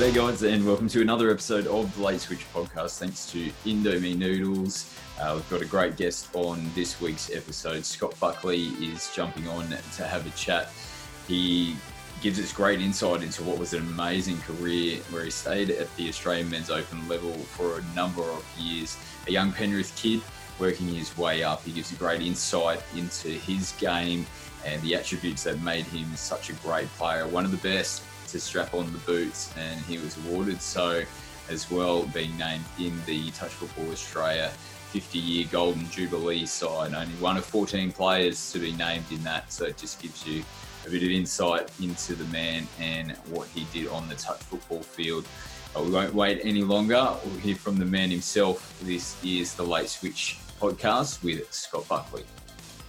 G'day, guys, and welcome to another episode of the Late Switch podcast. Thanks to Indomie Noodles. Uh, we've got a great guest on this week's episode. Scott Buckley is jumping on to have a chat. He gives us great insight into what was an amazing career where he stayed at the Australian Men's Open level for a number of years. A young Penrith kid working his way up. He gives a great insight into his game and the attributes that made him such a great player, one of the best to strap on the boots, and he was awarded so as well, being named in the Touch Football Australia 50 year Golden Jubilee side. Only one of 14 players to be named in that, so it just gives you a bit of insight into the man and what he did on the touch football field. But we won't wait any longer. We'll hear from the man himself. This is the Late Switch podcast with Scott Buckley.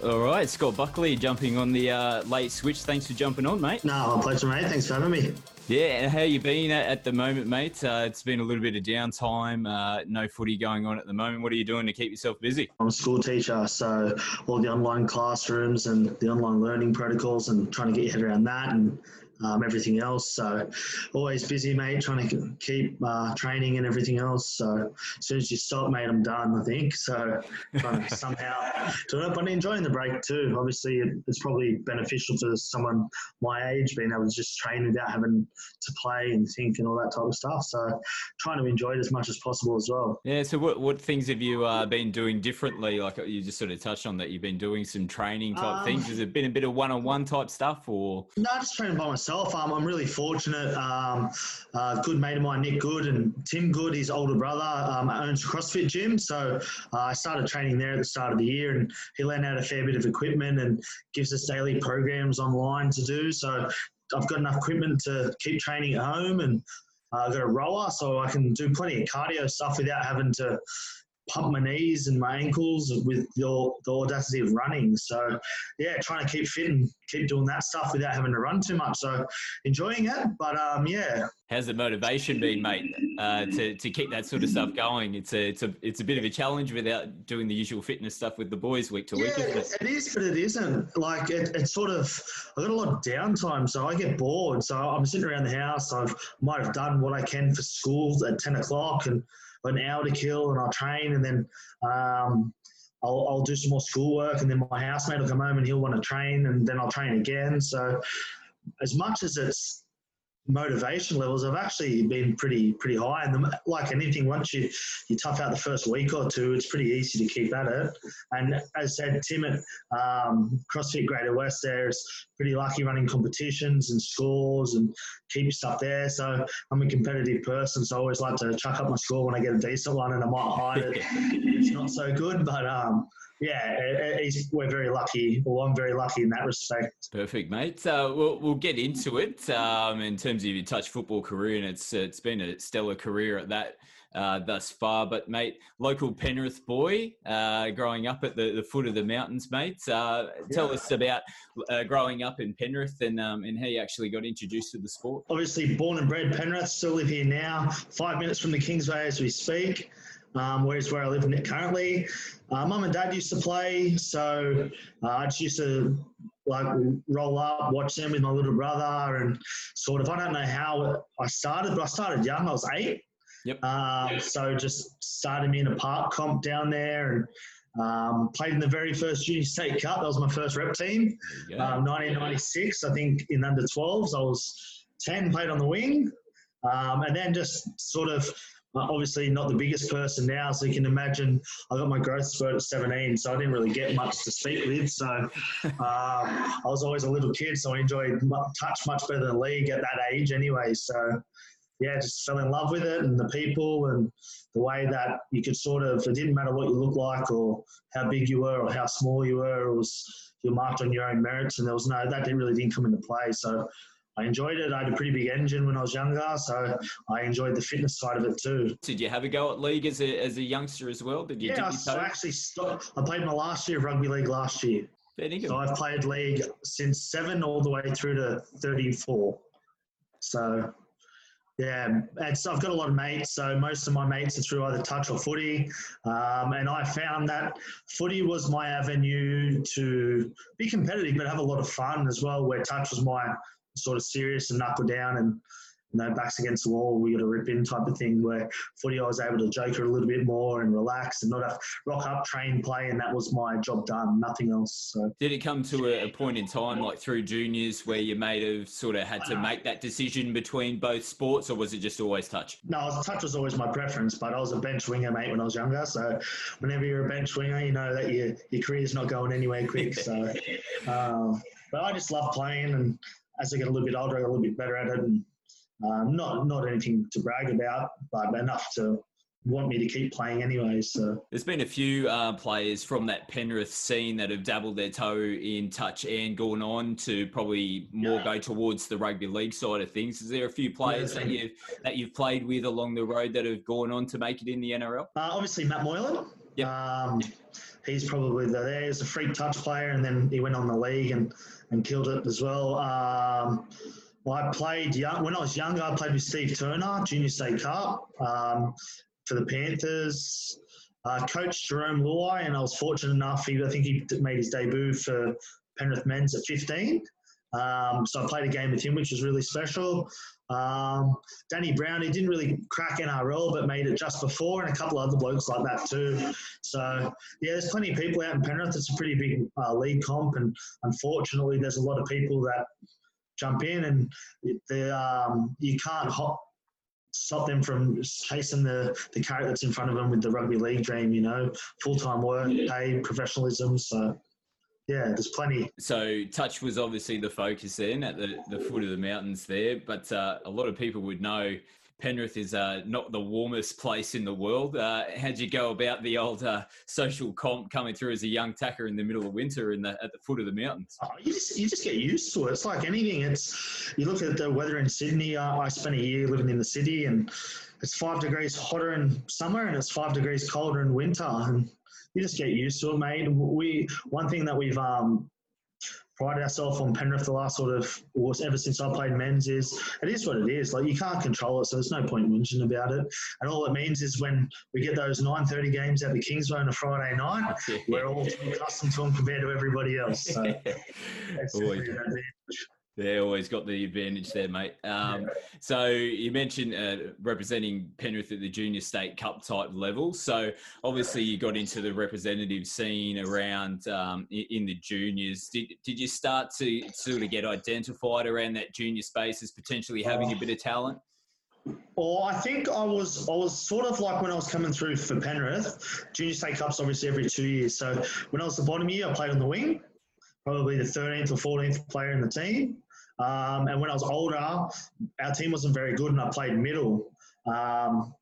All right, Scott Buckley jumping on the uh, late switch. Thanks for jumping on, mate. No, my pleasure, mate. Thanks for having me. Yeah, how you been at, at the moment, mate? Uh, it's been a little bit of downtime, uh, no footy going on at the moment. What are you doing to keep yourself busy? I'm a school teacher, so all the online classrooms and the online learning protocols and trying to get your head around that and um, everything else. So always busy, mate, trying to keep uh, training and everything else. So as soon as you stop, mate, I'm done, I think. So trying to somehow do it, but enjoying the break too. Obviously, it's probably beneficial to someone my age being able to just train without having to play and think and all that type of stuff. So trying to enjoy it as much as possible as well. Yeah. So what, what things have you uh, been doing differently? Like you just sort of touched on that you've been doing some training type um, things. Has it been a bit of one-on-one type stuff or? No, just training by myself myself, um, I'm really fortunate. Um, uh, good mate of mine, Nick Good, and Tim Good, his older brother, um, owns a CrossFit gym. So uh, I started training there at the start of the year, and he lent out a fair bit of equipment and gives us daily programs online to do. So I've got enough equipment to keep training at home, and uh, I've got a rower, so I can do plenty of cardio stuff without having to pump my knees and my ankles with the, the audacity of running. So, yeah, trying to keep fit and keep doing that stuff without having to run too much. So, enjoying it. But um, yeah. How's the motivation been, mate, uh, to, to keep that sort of stuff going? It's a it's a it's a bit of a challenge without doing the usual fitness stuff with the boys week to yeah, week. Isn't it? it is, but it isn't. Like it, it's sort of I got a lot of downtime, so I get bored. So I'm sitting around the house. I might have done what I can for school at ten o'clock and an hour to kill and I'll train and then um, I'll, I'll do some more schoolwork and then my housemate will come home and he'll want to train and then I'll train again. So as much as it's motivation levels have actually been pretty pretty high. And the, like anything, once you you tough out the first week or two, it's pretty easy to keep at it. And as said, Tim at um, CrossFit Greater West there is pretty lucky running competitions and scores and keep stuff there. So I'm a competitive person, so I always like to chuck up my score when I get a decent one, and I might hide it. it's not so good, but um, yeah, we're very lucky. Well, I'm very lucky in that respect. Perfect, mate. Uh, we'll, we'll get into it um, in terms of your touch football career, and it's it's been a stellar career at that uh, thus far. But mate, local Penrith boy, uh, growing up at the, the foot of the mountains, mate. Uh, tell us about uh, growing up in Penrith and um, and how you actually got introduced to the sport. Obviously, born and bred Penrith. Still live here now. Five minutes from the Kingsway as we speak um, whereas where I live in it currently. Uh, Mum and Dad used to play, so uh, I just used to like roll up, watch them with my little brother, and sort of. I don't know how I started, but I started young. I was eight. Yep. Um, so just started me in a park comp down there and um, played in the very first junior state cup. That was my first rep team. Um, 1996, I think in under 12s. I was 10, played on the wing. Um, and then just sort of obviously not the biggest person now, so you can imagine I got my growth spurt at 17, so I didn't really get much to speak with. So uh, I was always a little kid, so I enjoyed touch much better than league at that age anyway. So yeah, just fell in love with it and the people and the way that you could sort of, it didn't matter what you looked like or how big you were or how small you were, it was, you're marked on your own merits and there was no, that didn't really didn't come into play. So I enjoyed it. I had a pretty big engine when I was younger, so I enjoyed the fitness side of it too. Did you have a go at league as a, as a youngster as well? Did you? Yeah, I, I actually stopped. I played my last year of rugby league last year. So I've played league since seven all the way through to thirty-four. So yeah, and so I've got a lot of mates. So most of my mates are through either touch or footy, um, and I found that footy was my avenue to be competitive, but have a lot of fun as well. Where touch was my sort of serious and knuckle down and you know, backs against the wall, we got to rip in type of thing. Where footy, I was able to joker a little bit more and relax and not have rock up, train, play, and that was my job done. Nothing else. So. Did it come to a, a point in time, like through juniors, where you may have sort of had to make that decision between both sports, or was it just always touch? No, touch was always my preference, but I was a bench winger, mate, when I was younger. So whenever you're a bench winger, you know that your your career's not going anywhere quick. So, um, but I just love playing, and as I get a little bit older, I get a little bit better at it, and um, not not anything to brag about, but enough to want me to keep playing anyway. So there's been a few uh, players from that Penrith scene that have dabbled their toe in touch and gone on to probably more yeah. go towards the rugby league side of things. Is there a few players yeah, that you that you've played with along the road that have gone on to make it in the NRL? Uh, obviously, Matt Moylan. Yeah. Um, he's probably the, there. He's a freak touch player, and then he went on the league and, and killed it as well. Um, well, I played young, when I was younger. I played with Steve Turner, Junior State Cup um, for the Panthers. Uh, coach Jarome Luai, and I was fortunate enough. He, I think he made his debut for Penrith men's at 15. Um, so I played a game with him, which was really special. Um, Danny Brown, he didn't really crack NRL, but made it just before, and a couple of other blokes like that too. So yeah, there's plenty of people out in Penrith. It's a pretty big uh, league comp, and unfortunately, there's a lot of people that jump in, and the, um, you can't hop, stop them from chasing the, the carrot that's in front of them with the rugby league dream, you know, full time work, pay, professionalism. So, yeah, there's plenty. So, touch was obviously the focus then at the, the foot of the mountains there, but uh, a lot of people would know Penrith is uh, not the warmest place in the world. Uh, how'd you go about the old uh, social comp coming through as a young tacker in the middle of winter in the, at the foot of the mountains? Oh, you, just, you just get used to it. It's like anything. It's you look at the weather in Sydney. I spent a year living in the city, and it's five degrees hotter in summer, and it's five degrees colder in winter, and you just get used to it, mate. We one thing that we've um, prided ourselves on Penrith the last sort of, or ever since I played men's is it is what it is. Like you can't control it, so there's no point whinging about it. And all it means is when we get those 9:30 games at the Kingsway on a Friday night, we're all accustomed to them compared to everybody else. So they always got the advantage there, mate. Um, yeah. So you mentioned uh, representing Penrith at the junior state cup type level. So obviously you got into the representative scene around um, in the juniors. Did, did you start to sort of get identified around that junior space as potentially having a bit of talent? Well, I think I was I was sort of like when I was coming through for Penrith, junior state cups obviously every two years. So when I was the bottom year, I played on the wing probably the 13th or 14th player in the team. Um, and when I was older, our team wasn't very good, and I played middle. Um,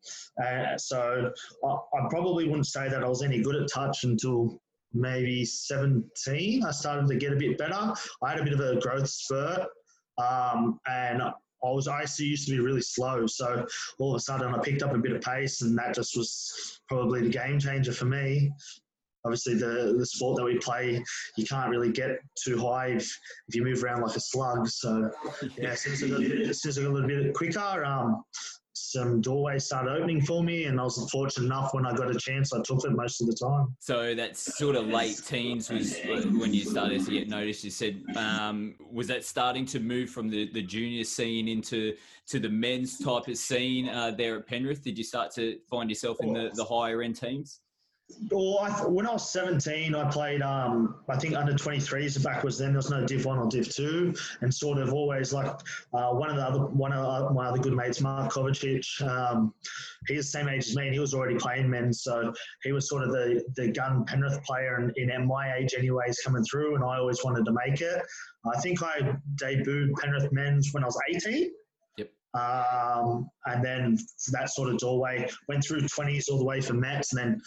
uh, so I, I, probably wouldn't say that I was any good at touch until maybe 17. I started to get a bit better. I had a bit of a growth spurt, um, and I was I used to be really slow. So all of a sudden, I picked up a bit of pace, and that just was probably the game changer for me obviously the, the sport that we play, you can't really get too high if, if you move around like a slug. So yeah, since I got, a little bit quicker, um, some doorways started opening for me, and I was fortunate enough when I got a chance, I took it most of the time. So that's sort of late teens was when you started to get noticed. You said um, was that starting to move from the, the junior scene into to the men's type of scene uh, there at Penrith? Did you start to find yourself in the, the higher end teams? Well, I, when I was 17, I played, um, I think, under 23s. Back was then there was no Div 1 or Div 2. And sort of always like uh, one of the other, one of my other good mates, Mark Kovacic, um, he's the same age as me and he was already playing men. So he was sort of the, the gun Penrith player in, in my age, anyways, coming through. And I always wanted to make it. I think I debuted Penrith men's when I was 18. Um, and then that sort of doorway went through 20s all the way for Mets and then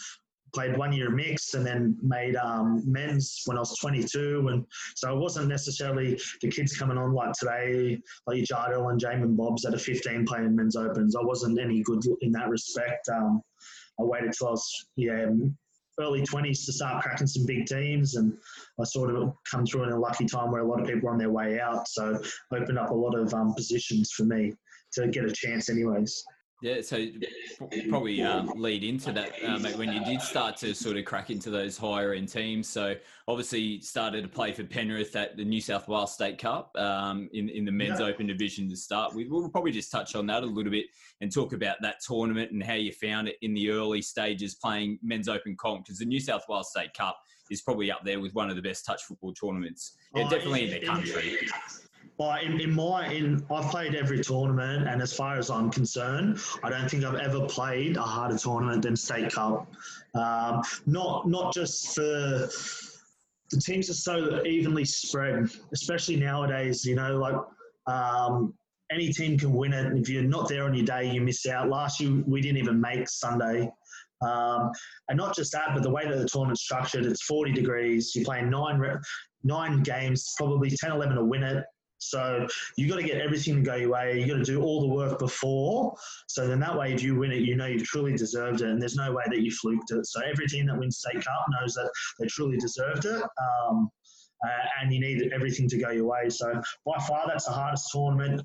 played one year mixed and then made um, men's when I was 22. And so it wasn't necessarily the kids coming on like today, like Jardel and Jamin Bobs that are 15 playing men's opens. I wasn't any good in that respect. Um, I waited till I was, yeah, early 20s to start cracking some big teams. And I sort of come through in a lucky time where a lot of people are on their way out. So opened up a lot of um, positions for me to get a chance anyways. Yeah, so probably um, lead into that um, when you did start to sort of crack into those higher end teams. So obviously started to play for Penrith at the New South Wales State Cup um, in in the men's yeah. open division to start with. We'll probably just touch on that a little bit and talk about that tournament and how you found it in the early stages playing men's open comp because the New South Wales State Cup is probably up there with one of the best touch football tournaments, yeah, oh, definitely in the country. Well, in, in my in I've played every tournament, and as far as I'm concerned, I don't think I've ever played a harder tournament than State Cup. Um, not not just for the teams are so evenly spread, especially nowadays. You know, like um, any team can win it. If you're not there on your day, you miss out. Last year, we didn't even make Sunday. Um, and not just that, but the way that the tournament's structured, it's 40 degrees. You're playing nine, nine games, probably 10, 11 to win it. So you got to get everything to go your way. You got to do all the work before. So then that way, if you win it, you know you've truly deserved it, and there's no way that you fluked it. So every team that wins state cup knows that they truly deserved it. Um, uh, and you need everything to go your way. So by far, that's the hardest tournament,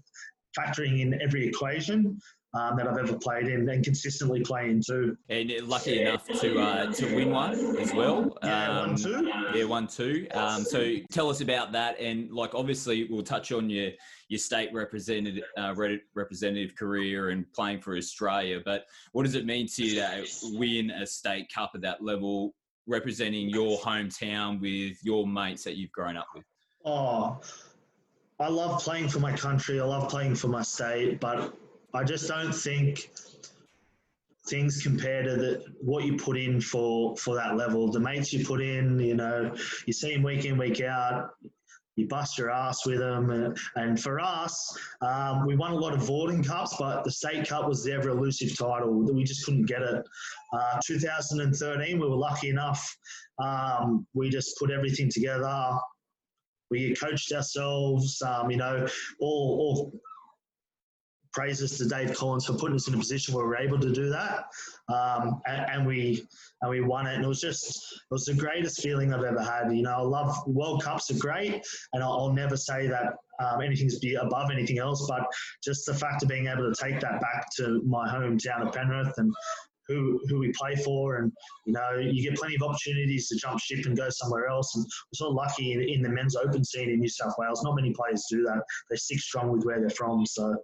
factoring in every equation um, that I've ever played in and consistently play in too. And lucky enough to uh, to win one as well. Yeah, um, one two. Yeah, one two. Um, so tell us about that, and like obviously we'll touch on your your state representative uh, representative career and playing for Australia. But what does it mean to you to win a state cup at that level, representing your hometown with your mates that you've grown up with? Oh. I love playing for my country. I love playing for my state, but I just don't think things compare to the, what you put in for for that level. The mates you put in, you know, you see them week in week out. You bust your ass with them, and, and for us, um, we won a lot of Vorden Cups, but the State Cup was the ever elusive title. That we just couldn't get it. Uh, 2013, we were lucky enough. Um, we just put everything together. We coached ourselves. Um, you know, all, all praises to Dave Collins for putting us in a position where we are able to do that, um, and, and, we and we won it. And it was just it was the greatest feeling I've ever had. You know, I love World Cups are great, and I'll, I'll never say that um, anything's be above anything else. But just the fact of being able to take that back to my hometown of Penrith and who who we play for, and you know you get plenty of opportunities to jump ship and go somewhere else. And we're of lucky in, in the men's open scene in New South Wales. Not many players do that. They stick strong with where they're from. So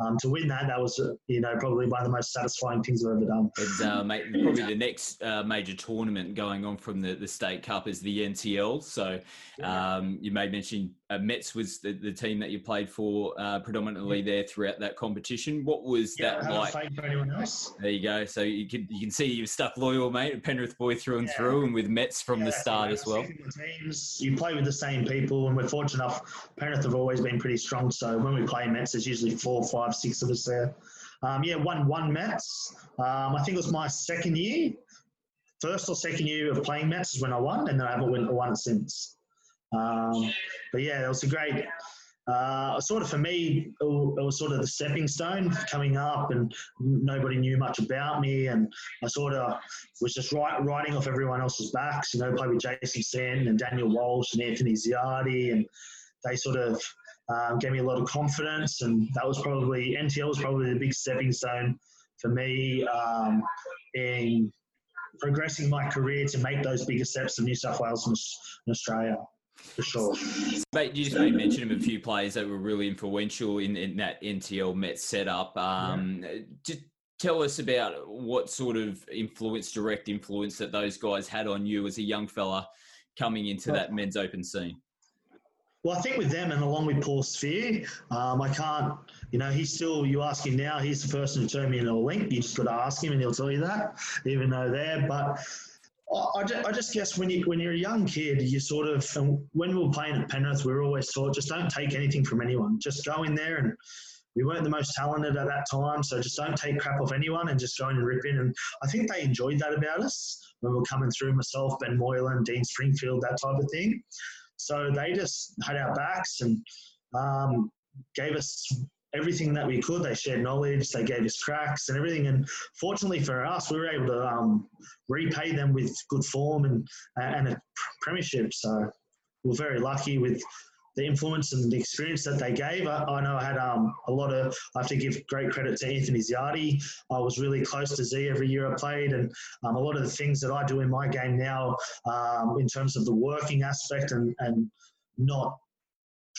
um, to win that, that was uh, you know probably one of the most satisfying things I've ever done. And uh, mate, probably the next uh, major tournament going on from the, the state cup is the NTL. So um, you may mention uh, Mets was the, the team that you played for uh, predominantly there throughout that competition. What was yeah, that like? For anyone else. There you go. So you can you can see you've stuck loyal, mate. Penrith boy through and yeah. through, and with Mets from yeah, the start as well. Teams, you play with the same people, and we're fortunate enough. Penrith have always been pretty strong. So when we play Mets, there's usually four, five, six of us there. Um, yeah, one one Mets. Um, I think it was my second year, first or second year of playing Mets is when I won, and then I haven't won it since. Um, but yeah, it was a great. Uh, sort of for me, it was sort of the stepping stone coming up, and nobody knew much about me, and I sort of was just write, riding off everyone else's backs. You know, played with Jason Stanton and Daniel Walsh and Anthony Ziardi, and they sort of um, gave me a lot of confidence, and that was probably NTL was probably the big stepping stone for me um, in progressing my career to make those bigger steps in New South Wales and Australia for sure. Mate, you just made mention of a few players that were really influential in, in that NTL Met setup. Um, yeah. Just tell us about what sort of influence, direct influence, that those guys had on you as a young fella coming into well, that men's open scene. Well, I think with them and along with Paul Sphere, um, I can't, you know, he's still, you ask him now, he's the person who turned me into a link. You just got to ask him and he'll tell you that, even though they're, but I, I just guess when you when you're a young kid, you sort of when we were playing at Penrith, we were always taught just don't take anything from anyone. Just go in there and we weren't the most talented at that time, so just don't take crap off anyone and just go in and rip in. And I think they enjoyed that about us when we were coming through. Myself, Ben Moylan, Dean Springfield, that type of thing. So they just had our backs and um, gave us everything that we could. They shared knowledge, they gave us cracks and everything. And fortunately for us, we were able to um, repay them with good form and and a premiership. So we're very lucky with the influence and the experience that they gave. I, I know I had um, a lot of. I have to give great credit to Anthony Ziardi. I was really close to Z every year I played, and um, a lot of the things that I do in my game now, um, in terms of the working aspect and and not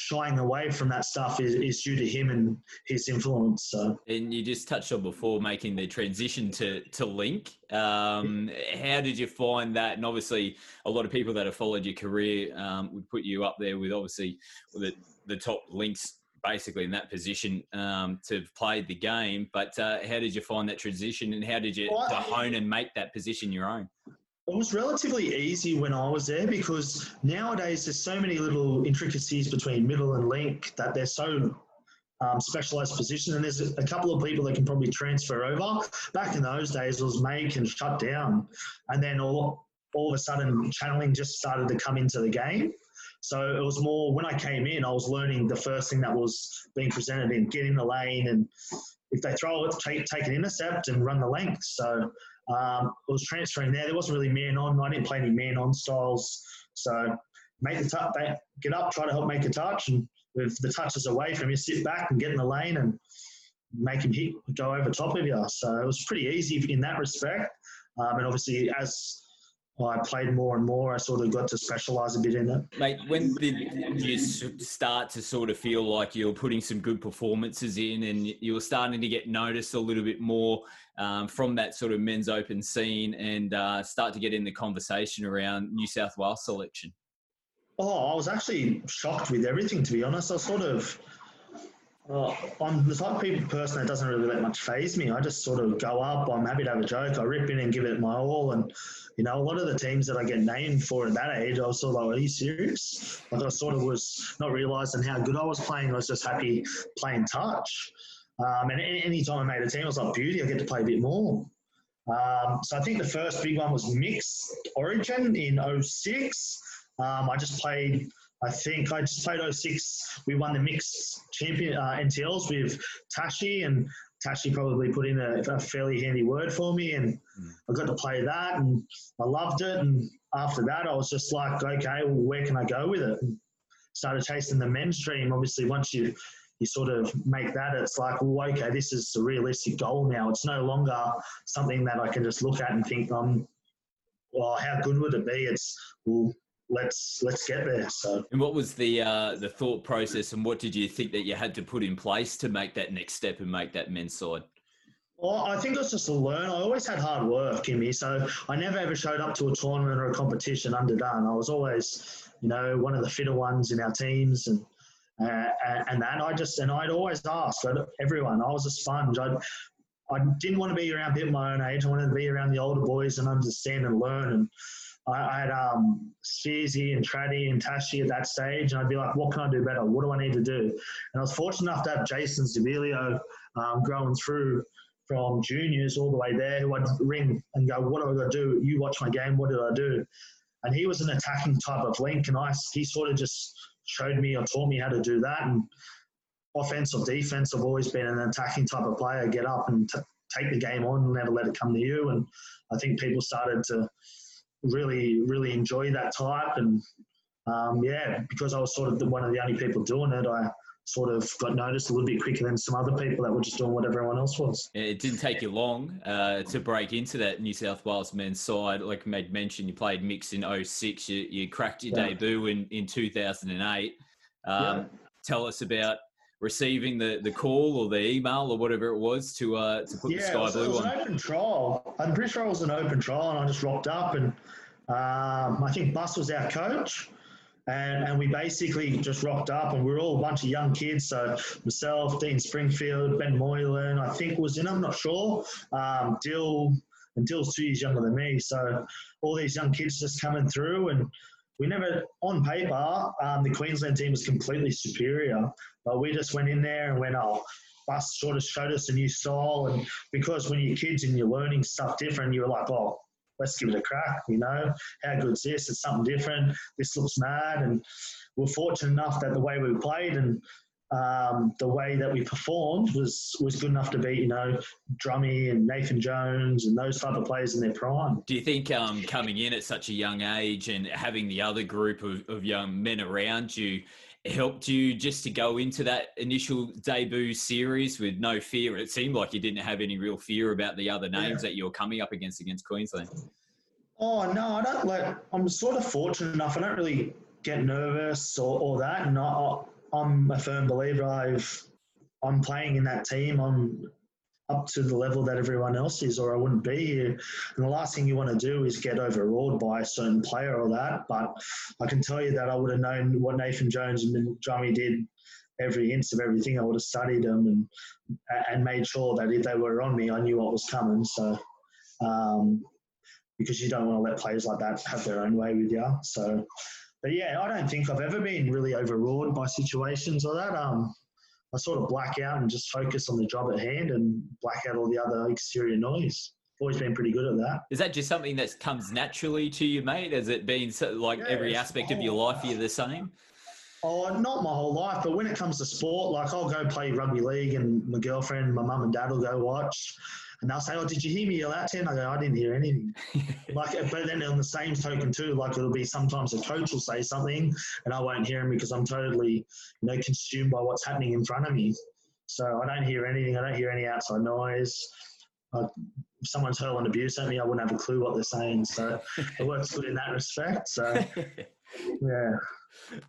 shying away from that stuff is, is due to him and his influence. So. And you just touched on before making the transition to to Link. Um, how did you find that? And obviously, a lot of people that have followed your career um, would put you up there with obviously the the top links. Basically, in that position um, to have played the game, but uh, how did you find that transition, and how did you well, hone and make that position your own? It was relatively easy when I was there because nowadays there's so many little intricacies between middle and link that they're so um, specialized position, and there's a couple of people that can probably transfer over. Back in those days, it was make and shut down, and then all all of a sudden, channeling just started to come into the game. So it was more when I came in, I was learning the first thing that was being presented in get in the lane, and if they throw it, take, take an intercept and run the length. So um, was transferring there. There wasn't really man on. I didn't play any man on styles. So make the touch, get up, try to help make a touch, and if the touch is away from you, sit back and get in the lane and make him hit, go over top of you. So it was pretty easy in that respect. Um, and obviously, as I played more and more, I sort of got to specialise a bit in it. Mate, when did you start to sort of feel like you're putting some good performances in and you were starting to get noticed a little bit more um, from that sort of men's open scene and uh, start to get in the conversation around New South Wales selection? Oh, I was actually shocked with everything, to be honest. I sort of well, I'm the type of person that doesn't really let much faze me. I just sort of go up. I'm happy to have a joke. I rip in and give it my all. And you know, a lot of the teams that I get named for at that age, I was sort of like, "Are you serious?" Like I sort of was not realizing how good I was playing. I was just happy playing touch. Um, and any time I made a team, I was like, "Beauty, I get to play a bit more." Um, so I think the first big one was mixed origin in 06. Um, I just played I think I just played 06. We won the mixed champion uh, NTLs with Tashi, and Tashi probably put in a, a, fairly handy word for me, and mm. I got to play that, and I loved it. And after that, I was just like, okay, well, where can I go with it? And started chasing the men's dream. Obviously, once you you sort of make that, it's like, well, okay, this is a realistic goal now. It's no longer something that I can just look at and think, um, well, how good would it be? It's well, let's let's get there. So. And what was the uh, the thought process, and what did you think that you had to put in place to make that next step and make that men's side? Well, I think it was just a learn. I always had hard work in me, so I never ever showed up to a tournament or a competition underdone. I was always, you know, one of the fitter ones in our teams, and uh, and that I just and I'd always ask everyone. I was a sponge. I I didn't want to be around people my own age. I wanted to be around the older boys and understand and learn and I, I had um, Spearsy and Traddy and Tashi at that stage, and I'd be like, what can I do better? What do I need to do? And I was fortunate enough to have Jason Zibilio um, growing through from juniors all the way there, who I'd ring and go, what do I got to do? You watch my game, what did I do? And he was an attacking type of link, and I, he sort of just showed me or taught me how to do that. And offense or defense, I've always been an attacking type of player. Get up and t- take the game on, never let it come to you. And I think people started to really, really enjoy that type. And um, yeah, because I was sort of the, one of the only people doing it, I sort of got noticed a little bit quicker than some other people that were just doing what everyone else was. It didn't take you long uh, to break into that New South Wales men's side. Like I made mention, you played mix in 06, you, you cracked your yeah. debut in, in 2008. Um, yeah. Tell us about receiving the, the call or the email or whatever it was to uh, to put yeah, the sky blue on? It was an open trial. I'm pretty sure it was an open trial, and I just rocked up, and um, I think Bus was our coach. And, and we basically just rocked up, and we were all a bunch of young kids. So myself, Dean Springfield, Ben Moylan, I think was in. I'm not sure. Um, Dill, and Dill's two years younger than me. So all these young kids just coming through, and we never, on paper, um, the Queensland team was completely superior, but we just went in there and went, oh, Bus sort of showed us a new style. And because when you're kids and you're learning stuff different, you're like, oh, let's give it a crack, you know? How good's this? It's something different. This looks mad. And we're fortunate enough that the way we played and um, the way that we performed was was good enough to beat you know Drummy and Nathan Jones and those type of players in their prime. Do you think um, coming in at such a young age and having the other group of, of young men around you, helped you just to go into that initial debut series with no fear? It seemed like you didn't have any real fear about the other names yeah. that you were coming up against against Queensland. Oh no, I don't like. I'm sort of fortunate enough. I don't really get nervous or, or that, and I, I'm a firm believer. I've I'm playing in that team. I'm up to the level that everyone else is, or I wouldn't be here. And the last thing you want to do is get overawed by a certain player or that. But I can tell you that I would have known what Nathan Jones and Drummy did every inch of everything. I would have studied them and and made sure that if they were on me, I knew what was coming. So, um, because you don't want to let players like that have their own way with you. So, but yeah, I don't think I've ever been really overawed by situations like that. Um, I sort of black out and just focus on the job at hand and black out all the other exterior noise. Always been pretty good at that. Is that just something that comes naturally to you, mate? Has it been so, like yeah, every aspect of your life you're the same? Oh, not my whole life, but when it comes to sport, like I'll go play rugby league and my girlfriend, my mum and dad will go watch and they'll say, "Oh, did you hear me yell out ten? I go, "I didn't hear anything." like, but then on the same token too, like it'll be sometimes a coach will say something, and I won't hear him because I'm totally, you know, consumed by what's happening in front of me. So I don't hear anything. I don't hear any outside noise. if someone's hurling abuse at me, I wouldn't have a clue what they're saying. So it works good in that respect. So yeah.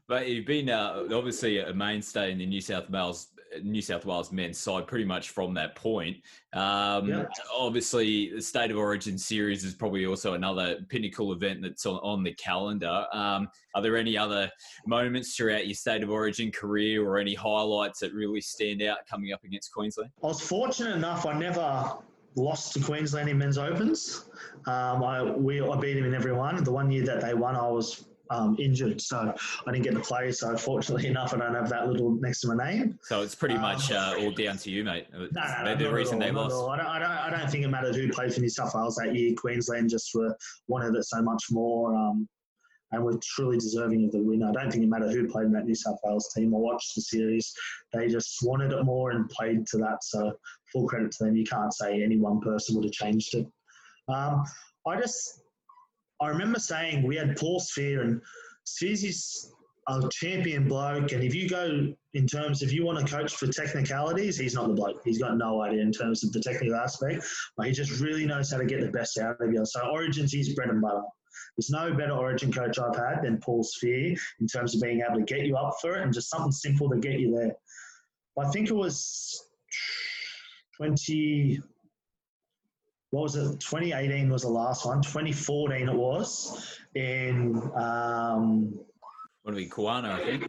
But you've been uh, obviously a mainstay in the New South Wales New South Wales men's side pretty much from that point. Um, yeah. Obviously, the State of Origin series is probably also another pinnacle event that's on, on the calendar. Um, are there any other moments throughout your State of Origin career or any highlights that really stand out coming up against Queensland? I was fortunate enough, I never lost to Queensland in men's opens. Um, I, we, I beat him in every one. The one year that they won, I was um, injured, so I didn't get to play. So fortunately enough, I don't have that little next to my name. So it's pretty um, much uh, all down to you, mate. No, no, no, the reason they lost. I don't, I, don't, I don't think it mattered who played for New South Wales that year. Queensland just were wanted it so much more. Um, and were truly deserving of the win. I don't think it mattered who played in that New South Wales team. I watched the series; they just wanted it more and played to that. So full credit to them. You can't say any one person would have changed it. Um, I just I remember saying we had Paul Sphere and Sphere's a champion bloke, and if you go in terms, if you want to coach for technicalities, he's not the bloke. He's got no idea in terms of the technical aspect, but he just really knows how to get the best out of you. So Origins, is bread and butter. There's no better Origin coach I've had than Paul Sphere in terms of being able to get you up for it and just something simple to get you there. I think it was 20, what was it? 2018 was the last one. 2014 it was in. Um, what be Kawana, I think.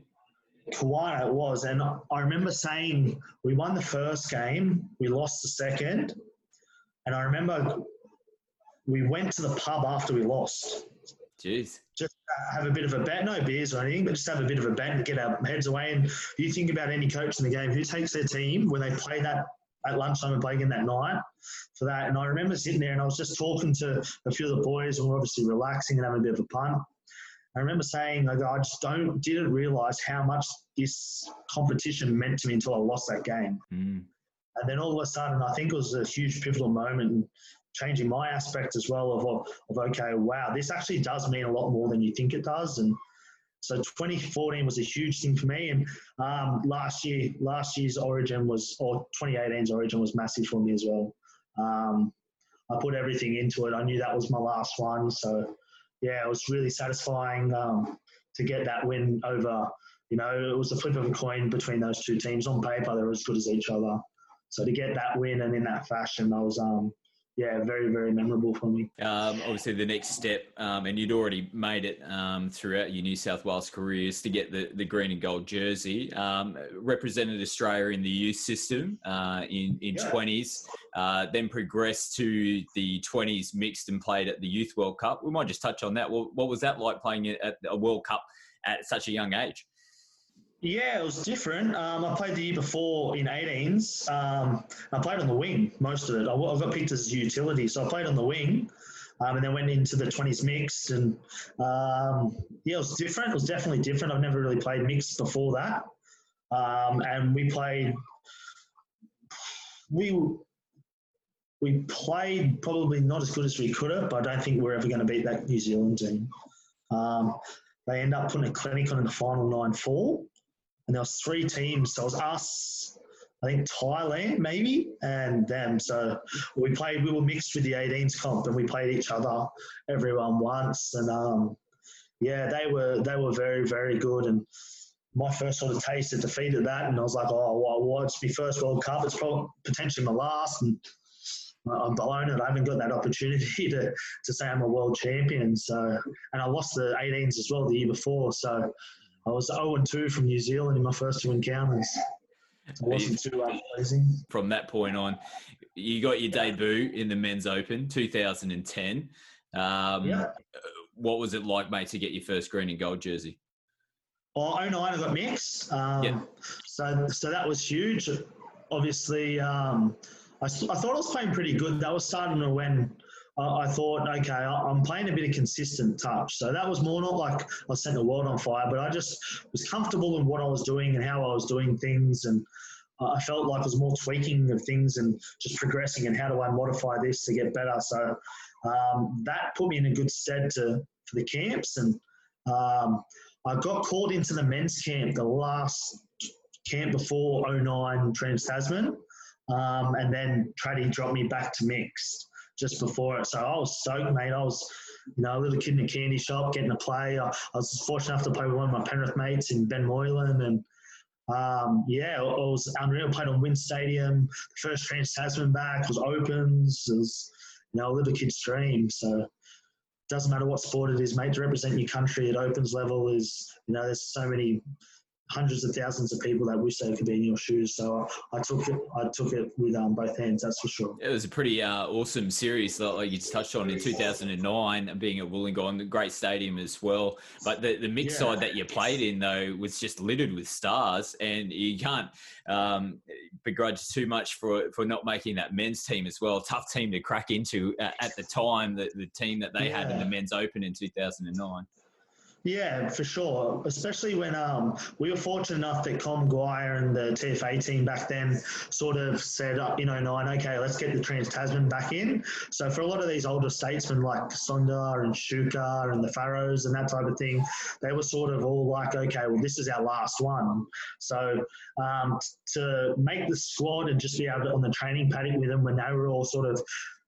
Kawana it was, and I remember saying we won the first game, we lost the second, and I remember we went to the pub after we lost. Jeez. Just have a bit of a bet, no beers or anything, but just have a bit of a bet and get our heads away. And you think about any coach in the game who takes their team when they play that at lunchtime and play again that night for that. And I remember sitting there and I was just talking to a few of the boys and we're obviously relaxing and having a bit of a punt. I remember saying, like, I just don't didn't realize how much this competition meant to me until I lost that game. Mm. And then all of a sudden, I think it was a huge pivotal moment in changing my aspect as well of, of okay, wow, this actually does mean a lot more than you think it does. And so 2014 was a huge thing for me, and um, last year, last year's Origin was, or 2018's Origin was massive for me as well. Um, I put everything into it. I knew that was my last one, so yeah, it was really satisfying um, to get that win over. You know, it was a flip of a coin between those two teams. On paper, they're as good as each other. So to get that win and in that fashion, I was um, yeah, very, very memorable for me. Um, obviously, the next step, um, and you'd already made it um, throughout your New South Wales career, is to get the, the green and gold jersey. Um, represented Australia in the youth system uh, in, in yeah. 20s, uh, then progressed to the 20s mixed and played at the Youth World Cup. We might just touch on that. What, what was that like playing at a World Cup at such a young age? Yeah, it was different. Um, I played the year before in 18s. Um, I played on the wing most of it. I, I got picked as utility, so I played on the wing. Um, and then went into the 20s mixed. And um, yeah, it was different. It was definitely different. I've never really played mixed before that. Um, and we played, we we played probably not as good as we could have, but I don't think we're ever going to beat that New Zealand team. Um, they end up putting a clinic on in the final 9 4. And there was three teams. So it was us, I think Thailand maybe, and them. So we played. We were mixed with the 18s comp, and we played each other, everyone once, and um, yeah, they were they were very very good and. My first sort of taste of defeat at that, and I was like, "Oh, well, it's my first World Cup. It's probably potentially my last." And I'm blown it. I haven't got that opportunity to, to say I'm a world champion. So, and I lost the 18s as well the year before. So, I was 0 and 2 from New Zealand in my first two encounters. It wasn't too amazing. From that point on, you got your debut in the Men's Open 2010. Um, yeah. What was it like, mate, to get your first green and gold jersey? Oh, 09, I got mixed. Um, yeah. So, so that was huge. Obviously, um, I, I thought I was playing pretty good. That was starting to when I thought, okay, I'm playing a bit of consistent touch. So that was more not like I sent the world on fire, but I just was comfortable in what I was doing and how I was doing things. And I felt like it was more tweaking of things and just progressing and how do I modify this to get better. So um, that put me in a good stead to, for the camps. And um, I got called into the men's camp, the last camp before 09 Trans Tasman. Um, and then Traddy dropped me back to mixed just before it. So I was stoked, mate. I was, you know, a little kid in a candy shop getting to play. I, I was fortunate enough to play with one of my Penrith mates in Ben Moylan. And um, yeah, it was unreal. Played on WIN Stadium. The first Trans Tasman back was opens. It was, you know, a little kid's dream. So doesn't matter what sport it is, mate. To represent your country at opens level is, you know, there's so many hundreds of thousands of people that wish they could be in your shoes. So I, took it. I took it with um, both hands. That's for sure. It was a pretty uh, awesome series, like you touched on in 2009, and being at Wollongong, the great stadium as well. But the the mix yeah. side that you played in though was just littered with stars, and you can't um, begrudge too much for for not making that men's team as well. Tough team to crack into at, at the time. The, the team that they yeah. had in the men's open in 2009. Yeah, for sure. Especially when um, we were fortunate enough that Colm Maguire and the TFA team back then sort of said, uh, you know, nine, okay, let's get the Trans Tasman back in. So for a lot of these older statesmen like Sonder and Shuka and the Farrows and that type of thing, they were sort of all like, okay, well, this is our last one. So um, to make the squad and just be able to on the training paddock with them when they were all sort of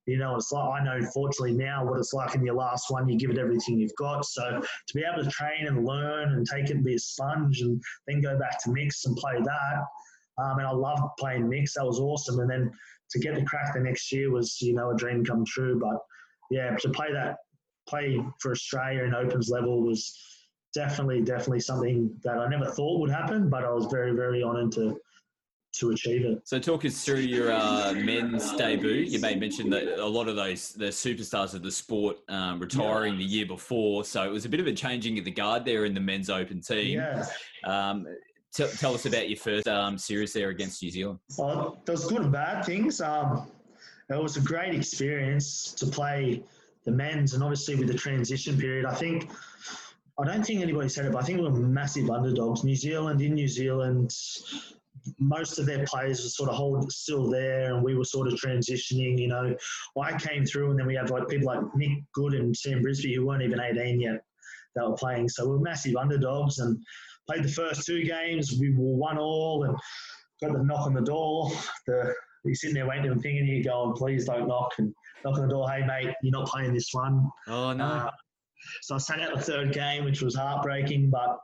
you know, it's like I know, fortunately, now what it's like in your last one. You give it everything you've got. So to be able to train and learn and take it and be a sponge, and then go back to mix and play that. Um, and I loved playing mix. That was awesome. And then to get the crack the next year was, you know, a dream come true. But yeah, to play that, play for Australia in opens level was definitely, definitely something that I never thought would happen. But I was very, very honoured to to achieve it. So, talk us through your uh, men's debut. You may mention that a lot of those the superstars of the sport um, retiring yeah. the year before, so it was a bit of a changing of the guard there in the men's open team. Yeah. Um, t- tell us about your first um, series there against New Zealand. There was good and bad things. Um, it was a great experience to play the men's, and obviously with the transition period, I think. I don't think anybody said it, but I think we were massive underdogs. New Zealand in New Zealand, most of their players were sort of hold still there, and we were sort of transitioning. You know, I came through, and then we had like people like Nick Good and Sam Brisby who weren't even 18 yet that were playing. So we were massive underdogs, and played the first two games. We were one all, and got the knock on the door. The you're sitting there waiting and thinking, you going, please don't knock, and knock on the door. Hey mate, you're not playing this one. Oh no. Uh, so I sat out the third game, which was heartbreaking, but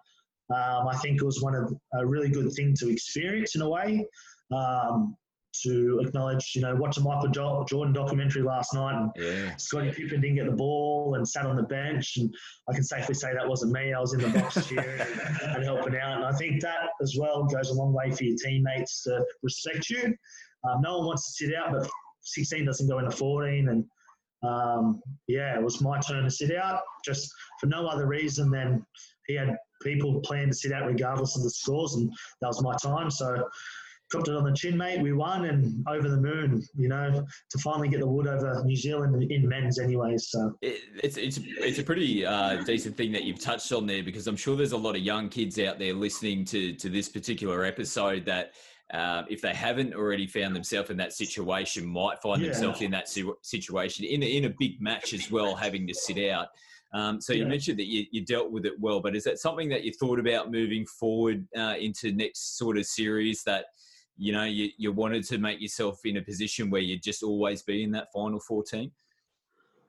um, I think it was one of a really good thing to experience in a way. Um, to acknowledge, you know, watching Michael Jordan documentary last night, and yeah. Scottie Pippen didn't get the ball and sat on the bench, and I can safely say that wasn't me. I was in the box cheering and, and, helping out, and I think that as well goes a long way for your teammates to respect you. Um, no one wants to sit out, but 16 doesn't go into 14, and um, yeah, it was my turn to sit out, just for no other reason than he had people plan to sit out regardless of the scores, and that was my time. So dropped it on the chin, mate. We won and over the moon, you know, to finally get the wood over New Zealand in men's, anyways. So it, it's it's it's a pretty uh, decent thing that you've touched on there because I'm sure there's a lot of young kids out there listening to to this particular episode that. Uh, if they haven't already found themselves in that situation, might find yeah. themselves in that situation in a, in a big match as well, having to sit out. Um, so you mentioned that you, you, dealt with it well, but is that something that you thought about moving forward uh, into next sort of series that you know you, you wanted to make yourself in a position where you'd just always be in that final 14?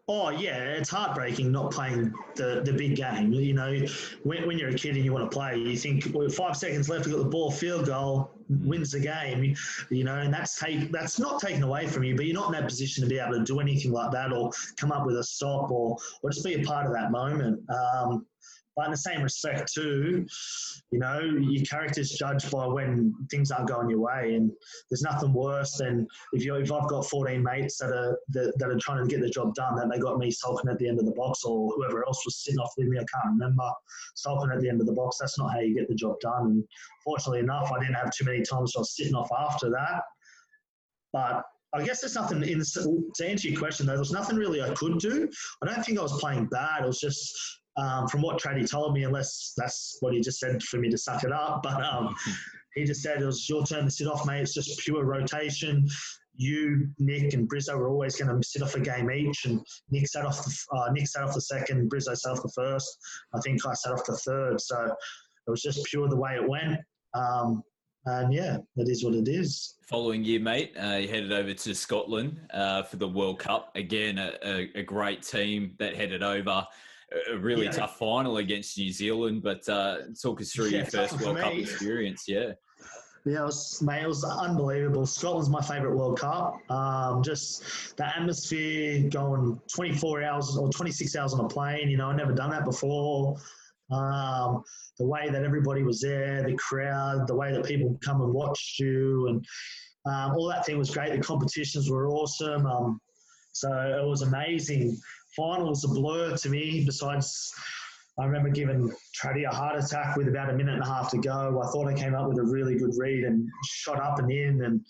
Oh yeah, it's heartbreaking not playing the, the big game. You know, when, when you're a kid and you want to play, you think well, five seconds left, we got the ball, field goal, wins the game. You know, and that's take that's not taken away from you, but you're not in that position to be able to do anything like that or come up with a stop or or just be a part of that moment. Um, but in the same respect too, you know, your character's judged by when things aren't going your way, and there's nothing worse than if you if I've got 14 mates that are that, that are trying to get the job done, that they got me sulking at the end of the box, or whoever else was sitting off with me, I can't remember, sulking at the end of the box. That's not how you get the job done. And fortunately enough, I didn't have too many times I was sitting off after that. But I guess there's nothing in to answer your question though. There's nothing really I could do. I don't think I was playing bad. It was just um, from what Trady told me, unless that's what he just said for me to suck it up. But um, he just said it was your turn to sit off, mate. It's just pure rotation. You, Nick, and Brizzo were always going to sit off a game each, and Nick sat off the uh, Nick sat off the second, Brizzo sat off the first. I think I sat off the third. So it was just pure the way it went. Um, and yeah, it is what it is. Following year, mate, uh, you headed over to Scotland uh, for the World Cup. Again, a, a, a, great team that headed over a really yeah. tough final against New Zealand. But uh, talk us through yeah, your first World Cup experience. Yeah. Yeah, it was, mate, it was unbelievable. Scotland's my favourite World Cup. Um, just the atmosphere going 24 hours or 26 hours on a plane. You know, I've never done that before. Um, the way that everybody was there, the crowd, the way that people come and watched you, and um, all that thing was great. The competitions were awesome. Um, so it was amazing final was a blur to me. Besides, I remember giving Traddy a heart attack with about a minute and a half to go. I thought I came up with a really good read and shot up and in. And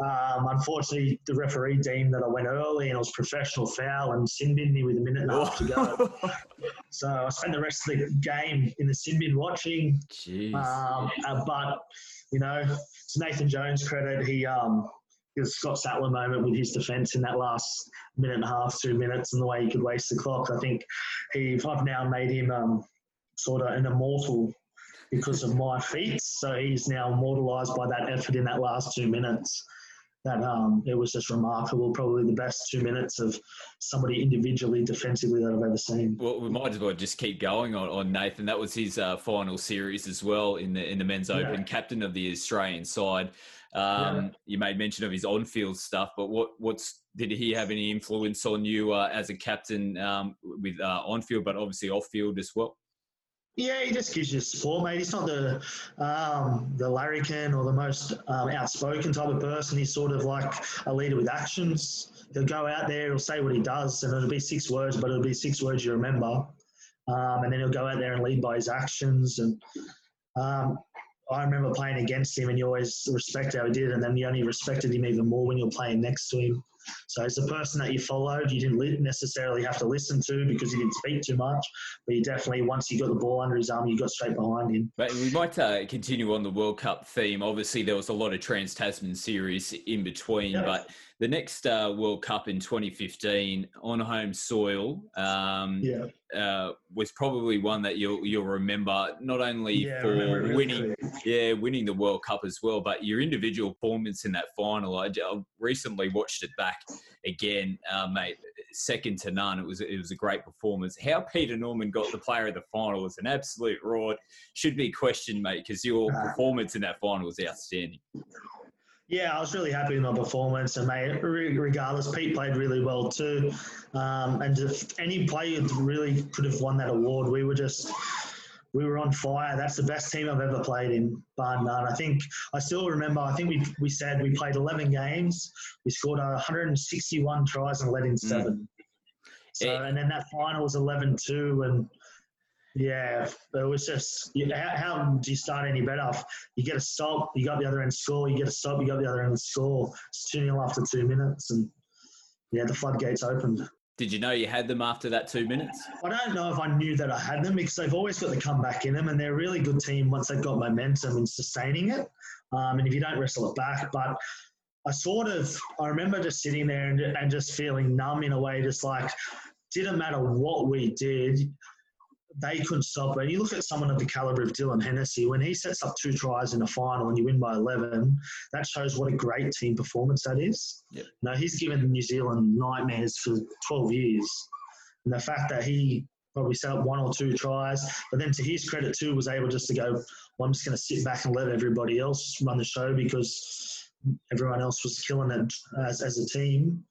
um, unfortunately, the referee deemed that I went early and it was professional foul and sin me with a minute and a half to go. so I spent the rest of the game in the sin bin watching. Um, uh, but, you know, to Nathan Jones' credit, he. Um, the Scott Sattler moment with his defence in that last minute and a half, two minutes, and the way he could waste the clock. I think he, I've now made him um, sort of an immortal because of my feats. So he's now immortalised by that effort in that last two minutes that um, it was just remarkable. Probably the best two minutes of somebody individually defensively that I've ever seen. Well, we might as well just keep going on, on Nathan. That was his uh, final series as well in the in the men's open, captain of the Australian side. Um, yeah. You made mention of his on-field stuff, but what what's did he have any influence on you uh, as a captain um, with uh, on-field, but obviously off-field as well? Yeah, he just gives you support, mate. He's not the um, the larrikin or the most um, outspoken type of person. He's sort of like a leader with actions. He'll go out there, he'll say what he does, and it'll be six words, but it'll be six words you remember. Um, and then he'll go out there and lead by his actions. And um, I remember playing against him, and you always respect how he did, and then you only respected him even more when you're playing next to him. So as a person that you followed, you didn't necessarily have to listen to because he didn't speak too much, but you definitely once you got the ball under his arm, you got straight behind him. But we might uh, continue on the World Cup theme. Obviously, there was a lot of Trans Tasman series in between, yeah. but the next uh, World Cup in 2015 on home soil. Um, yeah uh, was probably one that you'll you'll remember not only yeah, for winning, yeah, winning the World Cup as well, but your individual performance in that final. I, I recently watched it back again, uh, mate. Second to none. It was it was a great performance. How Peter Norman got the player of the final was an absolute ride. Should be questioned, mate, because your performance in that final was outstanding. Yeah, I was really happy with my performance, and mate, regardless, Pete played really well too. Um, and if any player really could have won that award, we were just we were on fire. That's the best team I've ever played in, bar none. I think I still remember. I think we we said we played 11 games. We scored 161 tries and led in seven. Mm. So, and then that final was 11-2, and yeah, it was just you how, how, do you start any better? You get a stop, you got the other end score. You get a stop, you got the other end score. It's two 0 after two minutes, and yeah, the floodgates opened. Did you know you had them after that two minutes? I don't know if I knew that I had them because they've always got the comeback in them, and they're a really good team once they've got momentum and sustaining it. Um, and if you don't wrestle it back, but I sort of I remember just sitting there and, and just feeling numb in a way, just like didn't matter what we did, they couldn't stop it. And you look at someone of the caliber of Dylan Hennessy, when he sets up two tries in a final and you win by 11, that shows what a great team performance that is. Yep. Now, he's given New Zealand nightmares for 12 years. And the fact that he probably set up one or two tries, but then to his credit too, was able just to go, well, I'm just going to sit back and let everybody else run the show because everyone else was killing it as, as a team.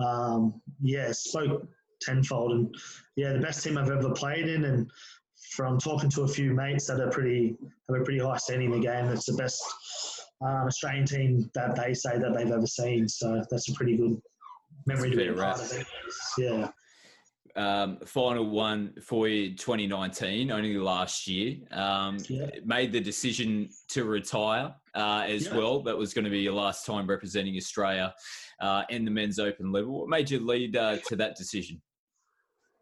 Um, yeah, spoke tenfold. And yeah, the best team I've ever played in. And from talking to a few mates that are pretty have a pretty high standing in the game, it's the best um, Australian team that they say that they've ever seen. So that's a pretty good memory to be part of it. Yeah. Um, final one for you, 2019, only last year. Um, Yeah. Made the decision to retire uh, as Yeah. well. That was going to be your last time representing Australia uh, in the men's open level. What made you lead uh, to that decision?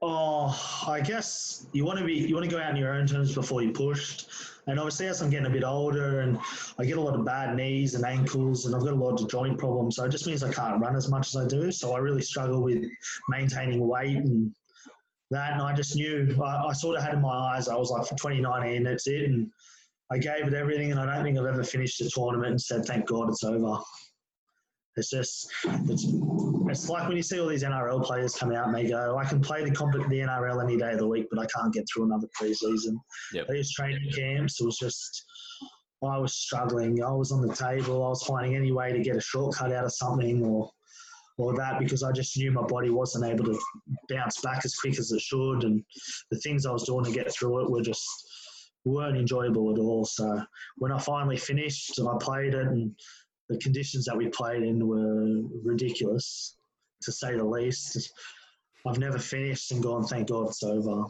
Oh, I guess you want to be you want to go out on your own terms before you pushed. And obviously, as I'm getting a bit older, and I get a lot of bad knees and ankles, and I've got a lot of joint problems, so it just means I can't run as much as I do. So I really struggle with maintaining weight and that. And I just knew I, I sort of had in my eyes. I was like, for 2019, that's it. And I gave it everything, and I don't think I've ever finished a tournament and said, "Thank God it's over." It's just, it's, it's like when you see all these NRL players come out and they go, I can play the comp- the NRL any day of the week, but I can't get through another preseason. Yep. These training camps, it was just, I was struggling. I was on the table. I was finding any way to get a shortcut out of something or, or that because I just knew my body wasn't able to bounce back as quick as it should. And the things I was doing to get through it were just, weren't enjoyable at all. So when I finally finished and I played it and the conditions that we played in were ridiculous, to say the least. I've never finished and gone, thank God it's over.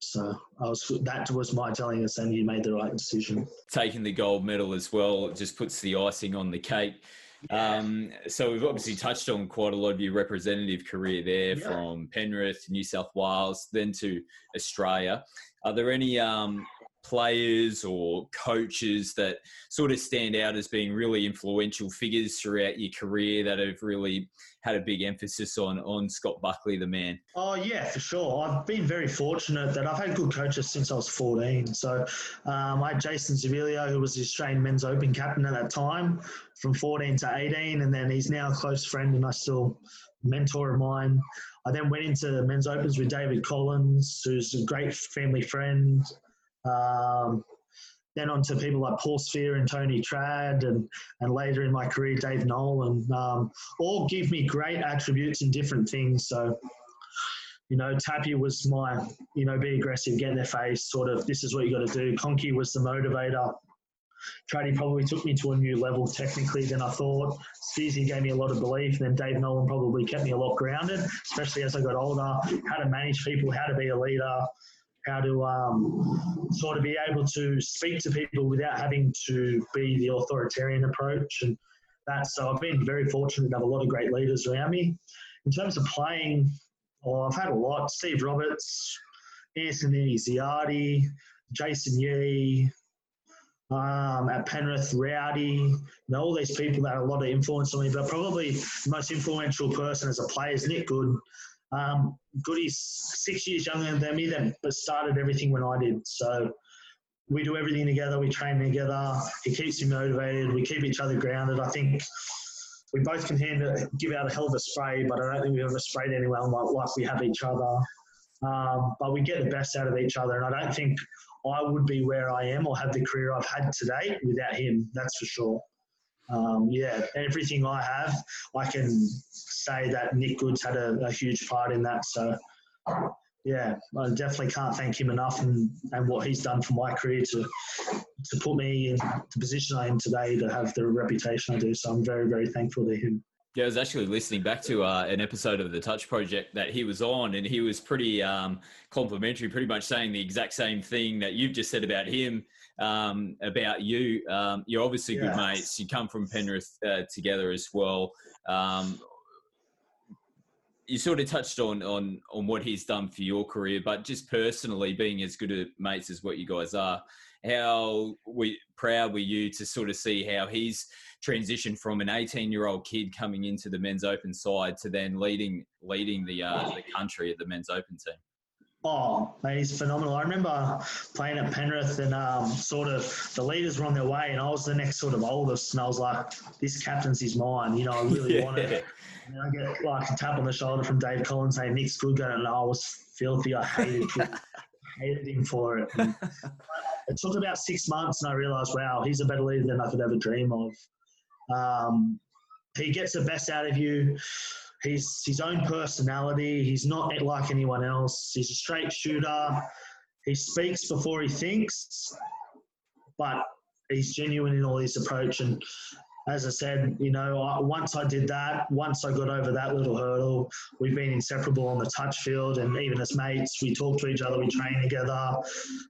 So I was that was my telling us, and you made the right decision. Taking the gold medal as well just puts the icing on the cake. Um, so we've obviously touched on quite a lot of your representative career there, Yeah. from Penrith, New South Wales, then to Australia. Are there any um, players or coaches that sort of stand out as being really influential figures throughout your career that have really had a big emphasis on on Scott Buckley, the man? Oh yeah, for sure. I've been very fortunate that I've had good coaches since I was 14. So um, I had Jason Zavilio, who was the Australian Men's Open captain at that time, from 14 to 18, and then he's now a close friend and I still mentor of mine. I then went into Men's Opens with David Collins, who's a great family friend. Um, then on to people like Paul Sphere and Tony Trad, and, and later in my career, Dave Nolan. Um, all give me great attributes in different things. So, you know, Tappy was my, you know, be aggressive, get in their face, sort of, this is what you got to do. Conky was the motivator. Trady probably took me to a new level technically than I thought. Steezy gave me a lot of belief, and then Dave Nolan probably kept me a lot grounded, especially as I got older. How to manage people, how to be a leader, how to um, sort of be able to speak to people without having to be the authoritarian approach and that. So I've been very fortunate to have a lot of great leaders around me. In terms of playing, oh, I've had a lot. Steve Roberts, Anthony Ziardi, Jason Yee, um, at Penrith, Rowdy, you know, all these people that had a lot of influence on me, but probably the most influential person as a player is Nick Good. Um, Goody's six years younger than me, then, but started everything when I did. So we do everything together, we train together, he keeps me motivated, we keep each other grounded. I think we both can hand a, give out a hell of a spray, but I don't think we've ever sprayed anyone like, like we have each other. Um, but we get the best out of each other, and I don't think I would be where I am or have the career I've had today without him. That's for sure. Um, yeah, everything I have, I can say that Nick Goods had a, a huge part in that. So, yeah, I definitely can't thank him enough and, and what he's done for my career to to put me in the position I am today to have the reputation I do. So I'm very, very thankful to him. Yeah, I was actually listening back to uh, an episode of the Touch Project that he was on, and he was pretty um, complimentary, pretty much saying the exact same thing that you've just said about him, um, about you. Um, you're obviously good mates. You come from Penrith uh, together as well. Um, you sort of touched on on on what he's done for your career, but just personally being as good at mates as what you guys are, how we proud were you to sort of see how he's transitioned from an 18 year old kid coming into the men's open side to then leading leading the uh, the country at the men's open team? Oh, mate, he's phenomenal. I remember playing at Penrith and um, sort of the leaders were on their way, and I was the next sort of oldest, and I was like, this captain's is mine. You know, I really yeah. want it. And I get like a tap on the shoulder from Dave Collins saying, Nick's good, going, and I was filthy. I hated, hated him for it. And it took about six months, and I realised, wow, he's a better leader than I could ever dream of. Um, he gets the best out of you He's his own personality. He's not like anyone else. He's a straight shooter. He speaks before he thinks, but he's genuine in all his approach. And as I said, you know, once I did that, once I got over that little hurdle, we've been inseparable on the touch field, and even as mates, we talk to each other, we train together,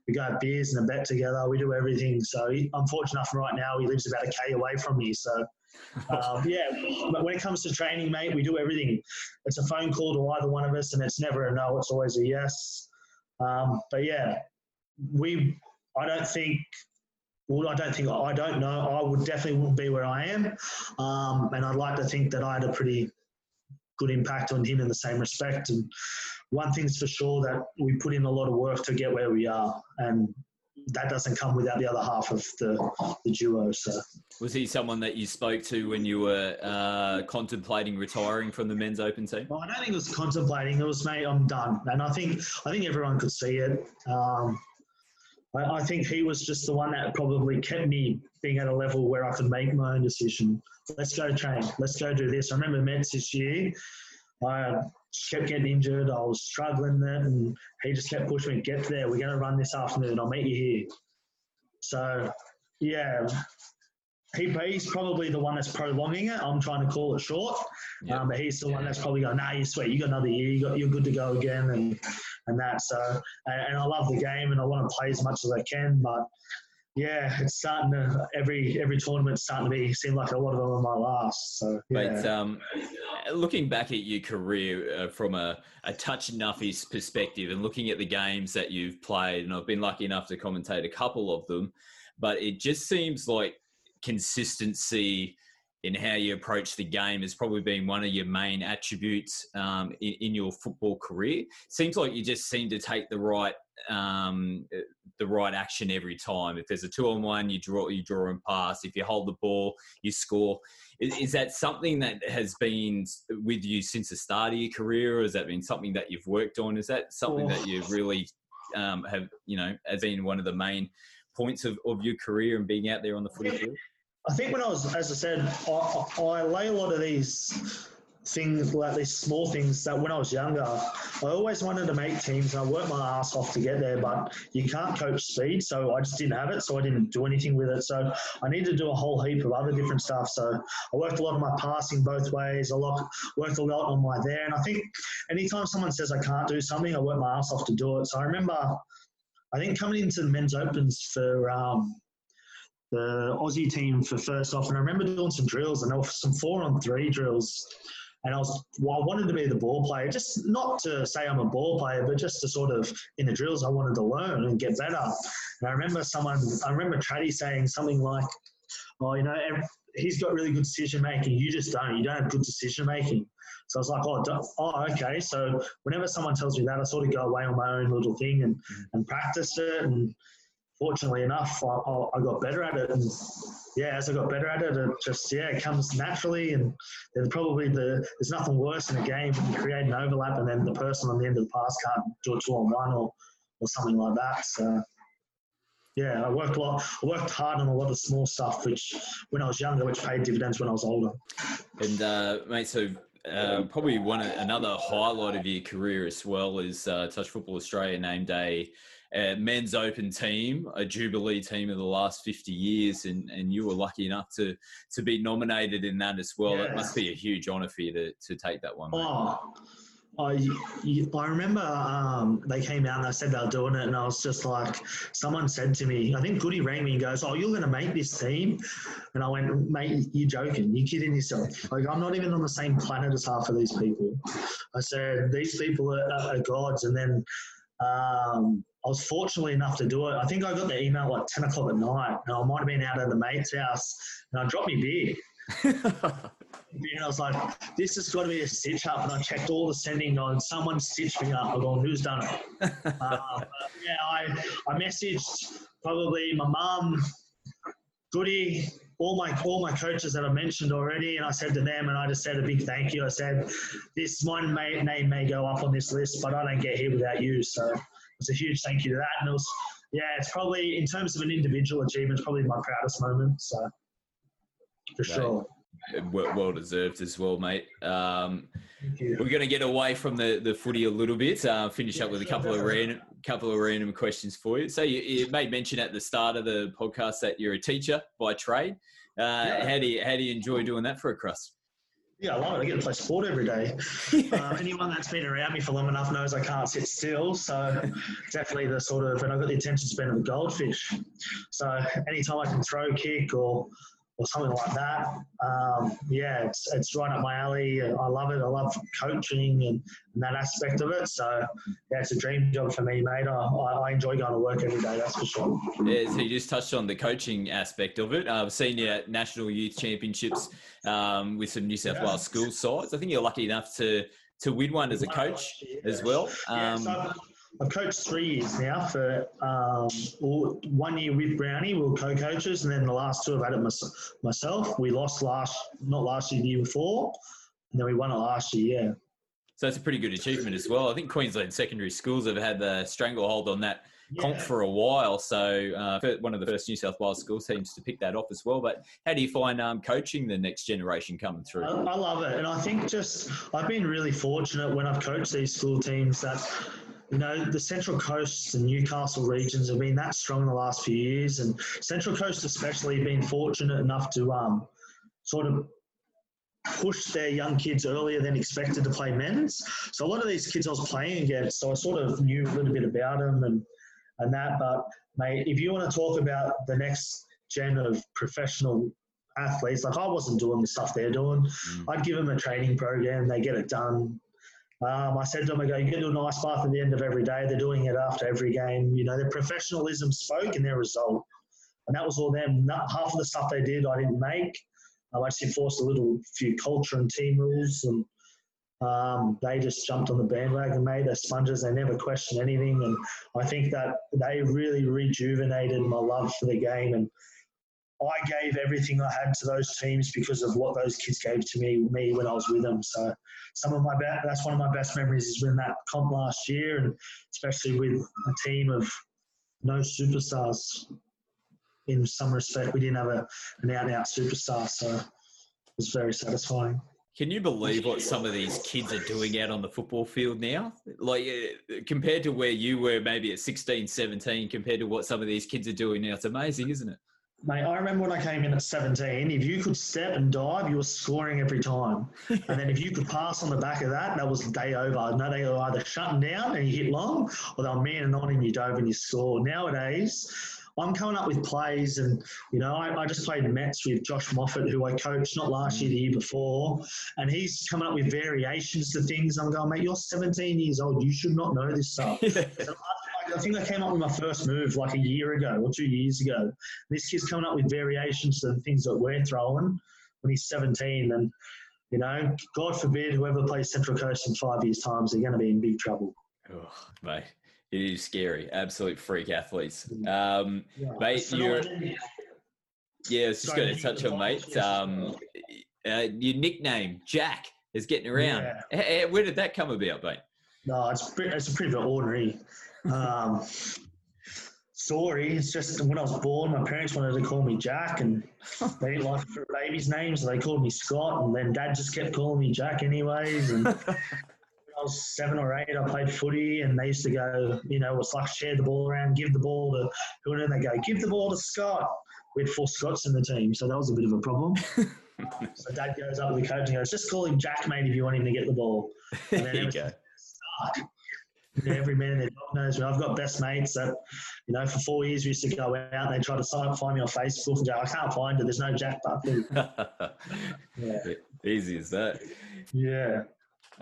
we go have beers and a bet together, we do everything. So he, I'm fortunate enough right now he lives about a k away from me, so um, yeah, but when it comes to training, mate, we do everything. It's a phone call to either one of us, and it's never a no; it's always a yes. Um, but yeah, we. I don't think. Well, I don't think I don't know. I would definitely wouldn't be where I am, um, and I'd like to think that I had a pretty good impact on him in the same respect. And one thing's for sure that we put in a lot of work to get where we are, and that doesn't come without the other half of the, the duo. So, was he someone that you spoke to when you were uh, contemplating retiring from the men's open team? Well, I don't think it was contemplating. It was, mate, I'm done. And I think I think everyone could see it. Um, I, I, think he was just the one that probably kept me being at a level where I could make my own decision. Let's go train. Let's go do this. I remember Mets this year. I kept getting injured. I was struggling then, and he just kept pushing me. Get there. We're going to run this afternoon. I'll meet you here. So, yeah, he, he's probably the one that's prolonging it. I'm trying to call it short, yep. um, but he's the one that's probably going, "Nah, you're sweet. You got another year. You got, you're good to go again." And and that. So, and, and I love the game, and I want to play as much as I can, but yeah, it's starting to every every tournament's starting to be seem like a lot of them are my last. So, yeah. but um, looking back at your career uh, from a, a touch nuffy's perspective, and looking at the games that you've played, and I've been lucky enough to commentate a couple of them, but it just seems like consistency in how you approach the game has probably been one of your main attributes um, in, in, your football career. Seems like you just seem to take the right um, the right action every time. If there's a two on one, you draw you draw and pass. If you hold the ball, you score. Is, is, that something that has been with you since the start of your career, or has that been something that you've worked on? Is that something oh. that you really um, have you know has been one of the main points of, of your career and being out there on the footy field? I think when I was, as I said, I, I lay a lot of these things like these small things that when I was younger, I always wanted to make teams and I worked my ass off to get there, but you can't coach speed. So I just didn't have it. So I didn't do anything with it. So I needed to do a whole heap of other different stuff. So I worked a lot on my passing both ways. I worked a lot on my there. And I think anytime someone says I can't do something, I work my ass off to do it. So I remember, I think coming into the men's opens for, um, the Aussie team for first off, and I remember doing some drills, and there were some four on three drills. And I was, well, I wanted to be the ball player, just not to say I'm a ball player, but just to sort of in the drills, I wanted to learn and get better. And I remember someone, I remember Traddy saying something like, "Oh, you know, he's got really good decision making. You just don't. You don't have good decision making." So I was like, "Oh, oh, okay." So whenever someone tells me that, I sort of go away on my own little thing and mm. and practice it and fortunately enough, I, I, got better at it. And yeah, as I got better at it, it just, yeah, it comes naturally. And there's probably the, there's nothing worse in a game when you create an overlap and then the person on the end of the pass can't do a two on one or, or something like that. So, yeah, I worked a lot. I worked hard on a lot of small stuff, which when I was younger, which paid dividends when I was older. And uh, mate, so uh, probably one another highlight of your career as well is uh, Touch Football Australia named a uh, men's open team, a Jubilee team of the last 50 years, and, and you were lucky enough to to be nominated in that as well. It must be a huge honour for you to, to take that one. Oh, I, I remember um, they came out and they said they were doing it, and I was just like, someone said to me, I think Goody rang me and goes, "Oh, you're going to make this team," and I went, "Mate, you're joking? You're kidding yourself? Like I'm not even on the same planet as half of these people." I said, "These people are, are gods," and then um, I was fortunately enough to do it. I think I got the email like 10 o'clock at night, and I might have been out at the mate's house, and I dropped me beer. and I was like, this has got to be a stitch up. And I checked all the sending on. Someone stitched me up. I'm going, who's done it? uh, yeah, I, I messaged probably my mum, Goody, all my all my coaches that I mentioned already, and I said to them, and I just said a big thank you. I said, this one may, name may go up on this list, but I don't get here without you. So it's a huge thank you to that. And it was, yeah, it's probably in terms of an individual achievement, it's probably my proudest moment. So for sure well deserved as well, mate. Um, we're going to get away from the, the footy a little bit. Uh, finish yeah, up with a couple of random couple of random questions for you. So you, you, made mention at the start of the podcast that you're a teacher by trade. Uh, yeah. How do you how do you enjoy doing that for a crust? Yeah, I love it. I get to play sport every day. um, anyone that's been around me for long enough knows I can't sit still. So definitely the sort of, and I've got the attention span of a goldfish. So anytime I can throw, kick, or or something like that. Um, yeah, it's, it's right up my alley. I love it. I love coaching and, and, that aspect of it. So, yeah, it's a dream job for me, mate. I, I, enjoy going to work every day, that's for sure. Yeah, so you just touched on the coaching aspect of it. I've seen you at National Youth Championships um, with some New South yeah. Wales school sides. I think you're lucky enough to to win one as a coach as well. Um, yeah, so I've coached three years now for um, one year with Brownie. We were co-coaches, and then the last two I've had it myself. We lost last, not last year, the year before, and then we won it last year. Yeah. So that's a pretty good achievement as well. I think Queensland secondary schools have had the stranglehold on that yeah. comp for a while. So uh, one of the first New South Wales school teams to pick that off as well. But how do you find um, coaching the next generation coming through? I, I love it, and I think just I've been really fortunate when I've coached these school teams that you know, the Central Coast and Newcastle regions have been that strong in the last few years, and Central Coast especially been fortunate enough to um, sort of push their young kids earlier than expected to play men's. So a lot of these kids I was playing against, so I sort of knew a little bit about them and and that. But mate, if you want to talk about the next gen of professional athletes, like I wasn't doing the stuff they're doing, mm. I'd give them a training program, they get it done um, I said to them, I go, you get to an ice bath at the end of every day. They're doing it after every game. You know, their professionalism spoke in their result. And that was all them. Not, half of the stuff they did, I didn't make. Um, I just enforced a little few culture and team rules. And um, they just jumped on the bandwagon, made They're sponges. They never questioned anything. And I think that they really rejuvenated my love for the game. And I gave everything I had to those teams because of what those kids gave to me, me when I was with them. So some of my best, that's one of my best memories is when that comp last year, and especially with a team of no superstars. In some respect, we didn't have a, an out and out superstar, so it was very satisfying. Can you believe what some of these kids are doing out on the football field now? Like, uh, compared to where you were maybe at 16, 17, compared to what some of these kids are doing now, it's amazing, isn't it? Mate, I remember when I came in at 17, if you could step and dive, you were scoring every time. and then if you could pass on the back of that, that was day over. No, they were either shutting down and you hit long, or they were manning on and you dove and you scored. Nowadays, I'm coming up with plays, and you know, I, I, just played Mets with Josh Moffat, who I coached not last year, the year before, and he's coming up with variations to things. I'm going, mate, you're 17 years old, you should not know this stuff. so I think I came up with my first move like a year ago or two years ago. This kid's coming up with variations to the things that we're throwing when he's 17. And, you know, God forbid whoever plays Central Coast in five years' time, they're going to be in big trouble. Oh, mate, it is scary. Absolute freak athletes. Um, yeah. Mate, you're. Yeah, I was just going to touch on, mate. Um, uh, your nickname, Jack, is getting around. Yeah. Where did that come about, mate? No, it's, it's a pretty ordinary um, story. It's just when I was born, my parents wanted to call me Jack, and they didn't like for baby's name, so they called me Scott. And then Dad just kept calling me Jack, anyways. And when I was seven or eight, I played footy, and they used to go, you know, it's like share the ball around, give the ball to who, and they go, give the ball to Scott. We had four Scots in the team, so that was a bit of a problem. so Dad goes up with the coach and goes, just call him Jack, mate, if you want him to get the ball. And then there you go. Every man in their dog knows me. I've got best mates that, you know, for four years we used to go out and they try to sign, find me on Facebook and go, I can't find it. There's no Jack Buckley. yeah. Easy as that. Yeah.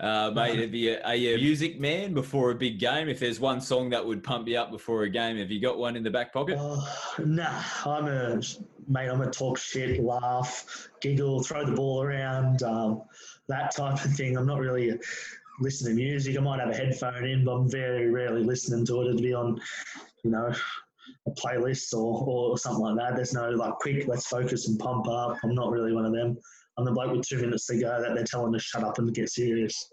Uh, mate, have you, are you a music man before a big game? If there's one song that would pump you up before a game, have you got one in the back pocket? Uh, nah, I'm a mate. I'm a talk shit, laugh, giggle, throw the ball around, um, that type of thing. I'm not really listening to music. I might have a headphone in, but I'm very rarely listening to it. It'd be on, you know, a playlist or, or something like that. There's no like quick, let's focus and pump up. I'm not really one of them. I'm the bloke with two minutes to go that they're telling to shut up and get serious.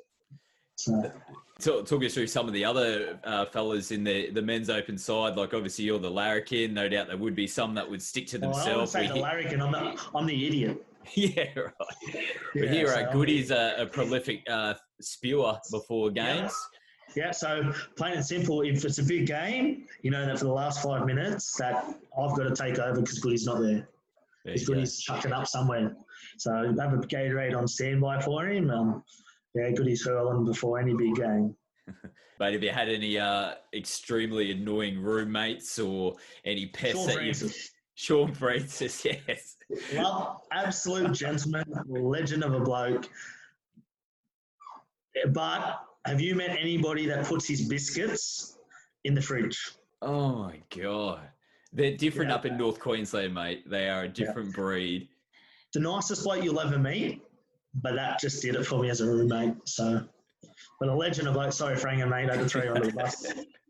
So. Talk, talk us through some of the other uh, fellas in the, the men's open side. Like obviously you're the larrikin. No doubt there would be some that would stick to themselves. Well, I would say the larrikin. I'm the, I'm the idiot. yeah, right. Yeah, but here, so Goody's a, a prolific uh, spewer before games. Yeah. yeah, so plain and simple, if it's a big game, you know that for the last five minutes that I've got to take over because Goody's not there. Because Goody's chucking up somewhere. So have a Gatorade on standby for him. Um, yeah, Goody's hurling before any big game. but have you had any uh, extremely annoying roommates or any pests Sean that you Shaun Francis, yes. Well, absolute gentleman, legend of a bloke. But have you met anybody that puts his biscuits in the fridge? Oh my god. They're different yeah. up in North Queensland, mate. They are a different yeah. breed. The nicest bloke you'll ever meet, but that just did it for me as a roommate. So, but a legend of bloke. Sorry, Frank mate. I had to throw you under the bus.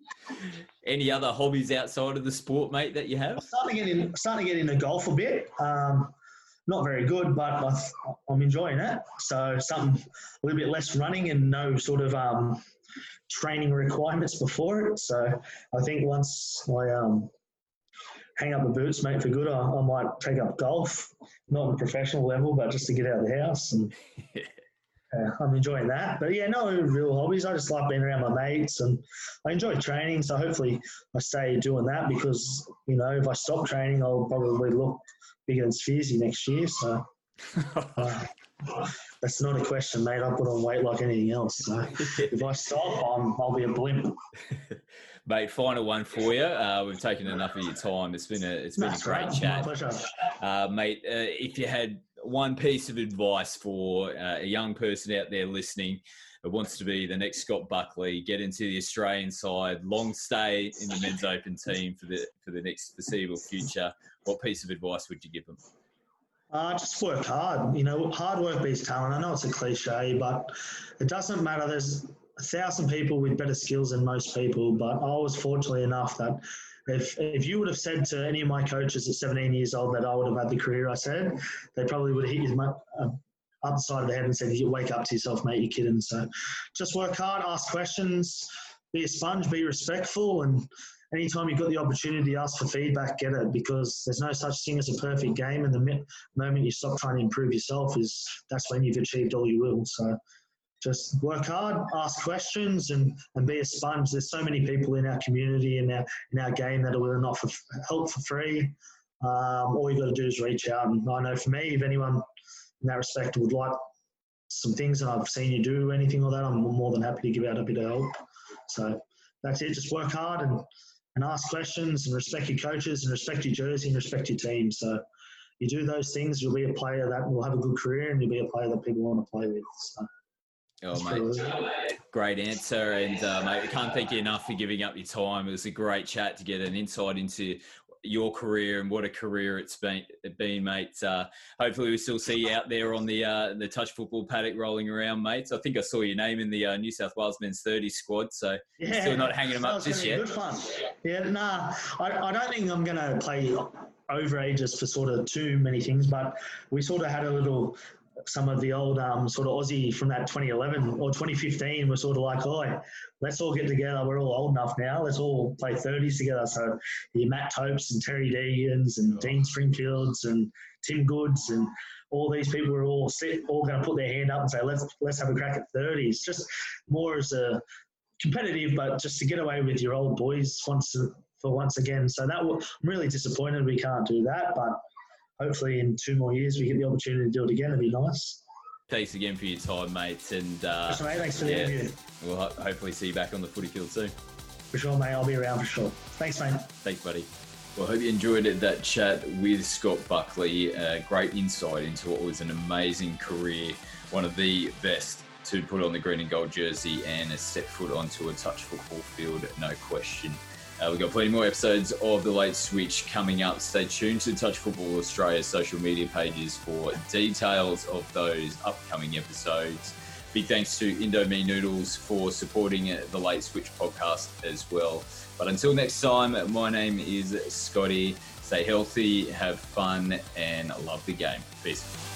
Any other hobbies outside of the sport, mate, that you have? I'm starting to get, in, starting to get into golf a bit. Um, not very good, but I, am enjoying it. So something a little bit less running and no sort of um, training requirements before it. So I think once I um, hang up the boots, mate, for good, I, I, might take up golf, not on a professional level, but just to get out of the house and uh, I'm enjoying that. But yeah, no real hobbies. I just like being around my mates and I enjoy training. So hopefully I stay doing that because, you know, if I stop training, I'll probably look bigger than Spheresy next year. So uh, that's not a question, mate. I put on weight like anything else. So if I stop, I'm, I'll be a blimp. Mate, final one for you. Uh, we've taken enough of your time. It's been a it's been a great right. chat, uh, mate. Uh, if you had one piece of advice for uh, a young person out there listening that wants to be the next Scott Buckley, get into the Australian side, long stay in the men's open team for the for the next foreseeable future, what piece of advice would you give them? Uh, just work hard. You know, hard work beats talent. I know it's a cliche, but it doesn't matter. There's a thousand people with better skills than most people, but I was fortunately enough that if if you would have said to any of my coaches at 17 years old that I would have had the career I said, they probably would have hit you uh, up the side of the head and said, "You wake up to yourself, mate. You're kidding." So, just work hard, ask questions, be a sponge, be respectful, and anytime you've got the opportunity to ask for feedback, get it because there's no such thing as a perfect game. And the moment you stop trying to improve yourself is that's when you've achieved all you will. So just work hard, ask questions, and, and be a sponge. There's so many people in our community and our in our game that are willing to offer help for free. Um, all you've got to do is reach out. And I know for me, if anyone in that respect would like some things and I've seen you do anything like that, I'm more than happy to give out a bit of help. So that's it. Just work hard and, and ask questions and respect your coaches and respect your jersey and respect your team. So you do those things, you'll be a player that will have a good career and you'll be a player that people want to play with. So. Oh, mate, great answer. And, uh, mate, I can't thank you enough for giving up your time. It was a great chat to get an insight into your career and what a career it's been, been mate. Uh, hopefully, we still see you out there on the uh, the touch football paddock rolling around, mates. I think I saw your name in the uh, New South Wales men's 30 squad, so yeah, still not hanging them up just yet. Good fun. Yeah, nah, I, I don't think I'm going to play over ages for sort of too many things, but we sort of had a little some of the old um, sort of Aussie from that 2011 or 2015 were sort of like, oh, let's all get together. We're all old enough now. Let's all play 30s together. So yeah, Matt Topes and Terry Deegans and. Dean Springfields and Tim Goods and all these people were all sit, all going to put their hand up and say, let's let's have a crack at 30s. Just more as a competitive, but just to get away with your old boys once for once again. So that I'm really disappointed we can't do that, but hopefully in two more years we get the opportunity to do it again. It'd be nice. Thanks again for your time, mates. And uh, mate. thanks for the yeah, interview. We'll ho- hopefully see you back on the footy field soon. For sure, mate. I'll be around for sure. Thanks, mate. Thanks, buddy. Well, I hope you enjoyed that chat with Scott Buckley. Uh, great insight into what was an amazing career, one of the best to put on the green and gold jersey and step foot onto a touch football field, no question. Uh, we've got plenty more episodes of The Late Switch coming up. Stay tuned to Touch Football Australia's social media pages for details of those upcoming episodes. Big thanks to Indomie Noodles for supporting the Late Switch podcast as well. But until next time, my name is Scotty. Stay healthy, have fun, and love the game. Peace.